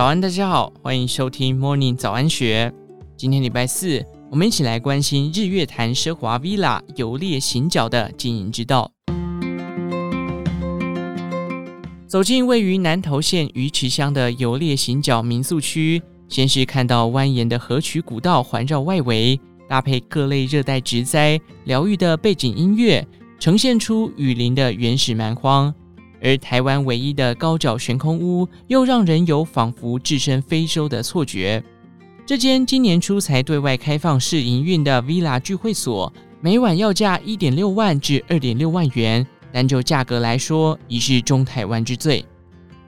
早安，大家好，欢迎收听 Morning 早安学。今天礼拜四，我们一起来关心日月潭奢华 Villa 游猎行脚的经营之道。走进位于南投县鱼池乡的游猎行脚民宿区，先是看到蜿蜒的河曲古道环绕外围，搭配各类热带植栽，疗愈的背景音乐，呈现出雨林的原始蛮荒。而台湾唯一的高脚悬空屋，又让人有仿佛置身非洲的错觉。这间今年初才对外开放试营运的 Villa 聚会所，每晚要价一点六万至二点六万元。单就价格来说，已是中台湾之最。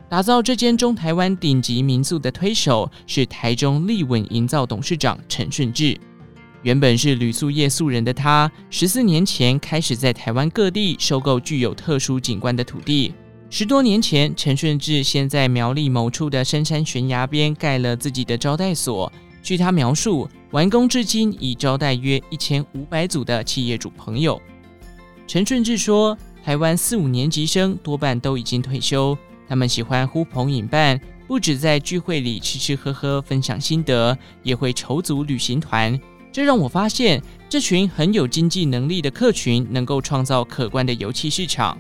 打造这间中台湾顶级民宿的推手是台中立稳营造董事长陈顺志。原本是旅宿业素人的他，十四年前开始在台湾各地收购具有特殊景观的土地。十多年前，陈顺志先在苗栗某处的深山悬崖边盖了自己的招待所。据他描述，完工至今已招待约一千五百组的企业主朋友。陈顺志说。台湾四五年级生多半都已经退休，他们喜欢呼朋引伴，不止在聚会里吃吃喝喝分享心得，也会筹组旅行团。这让我发现，这群很有经济能力的客群能够创造可观的油气市场。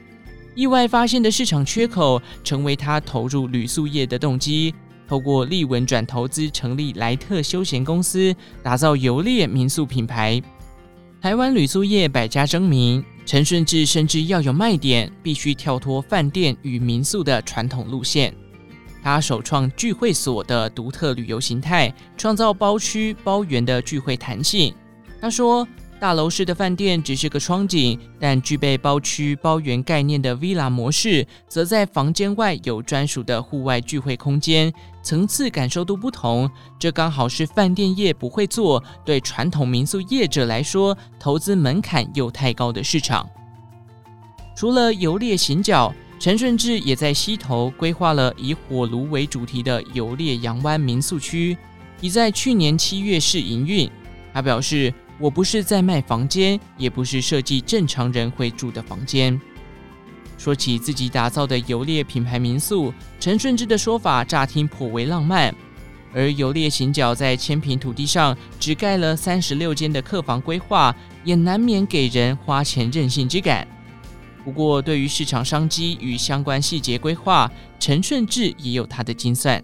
意外发现的市场缺口，成为他投入旅宿业的动机。透过利文转投资成立莱特休闲公司，打造游猎民宿品牌。台湾旅宿业百家争鸣。陈顺志深知要有卖点，必须跳脱饭店与民宿的传统路线。他首创聚会所的独特旅游形态，创造包区包园的聚会弹性。他说。大楼式的饭店只是个窗景，但具备包区包园概念的 Villa 模式，则在房间外有专属的户外聚会空间，层次感受度不同。这刚好是饭店业不会做，对传统民宿业者来说，投资门槛又太高的市场。除了游猎行脚，陈顺志也在溪头规划了以火炉为主题的游猎洋湾民宿区，已在去年七月试营运。他表示。我不是在卖房间，也不是设计正常人会住的房间。说起自己打造的游猎品牌民宿，陈顺志的说法乍听颇为浪漫。而游猎行脚在千坪土地上只盖了三十六间的客房规划，也难免给人花钱任性之感。不过，对于市场商机与相关细节规划，陈顺志也有他的精算。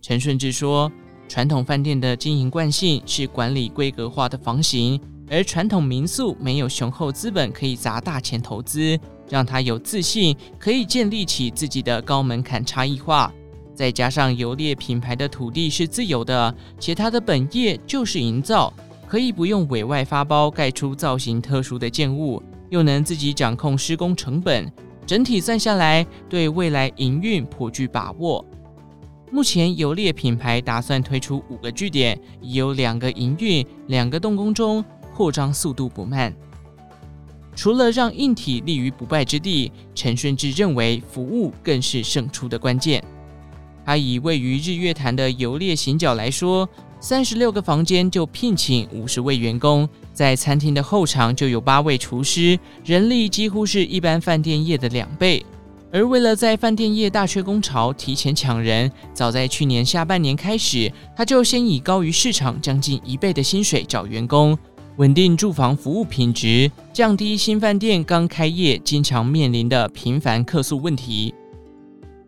陈顺志说。传统饭店的经营惯性是管理规格化的房型，而传统民宿没有雄厚资本可以砸大钱投资，让他有自信可以建立起自己的高门槛差异化。再加上游猎品牌的土地是自有的，且他的本业就是营造，可以不用委外发包盖出造型特殊的建物，又能自己掌控施工成本，整体算下来，对未来营运颇具把握。目前游猎品牌打算推出五个据点，已有两个营运，两个动工中，扩张速度不慢。除了让硬体立于不败之地，陈顺志认为服务更是胜出的关键。他以位于日月潭的游猎行脚来说，三十六个房间就聘请五十位员工，在餐厅的后场就有八位厨师，人力几乎是一般饭店业的两倍。而为了在饭店业大缺工潮提前抢人，早在去年下半年开始，他就先以高于市场将近一倍的薪水找员工，稳定住房服务品质，降低新饭店刚开业经常面临的频繁客诉问题。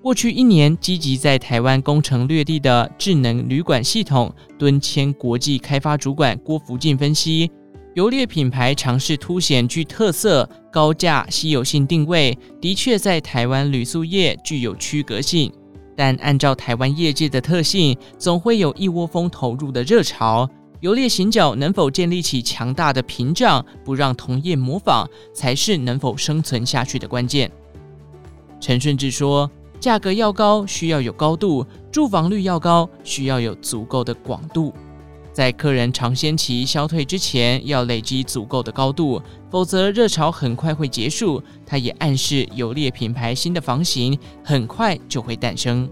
过去一年，积极在台湾攻城略地的智能旅馆系统敦谦国际开发主管郭福进分析。游猎品牌尝试凸显具特色、高价、稀有性定位，的确在台湾旅宿业具有区隔性。但按照台湾业界的特性，总会有一窝蜂投入的热潮。游猎行脚能否建立起强大的屏障，不让同业模仿，才是能否生存下去的关键。陈顺志说：“价格要高，需要有高度；住房率要高，需要有足够的广度。”在客人尝鲜期消退之前，要累积足够的高度，否则热潮很快会结束。他也暗示游猎品牌新的房型很快就会诞生。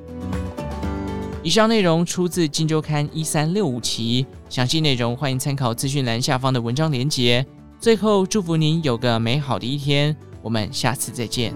以上内容出自《金周刊》一三六五期，详细内容欢迎参考资讯栏下方的文章连结。最后，祝福您有个美好的一天，我们下次再见。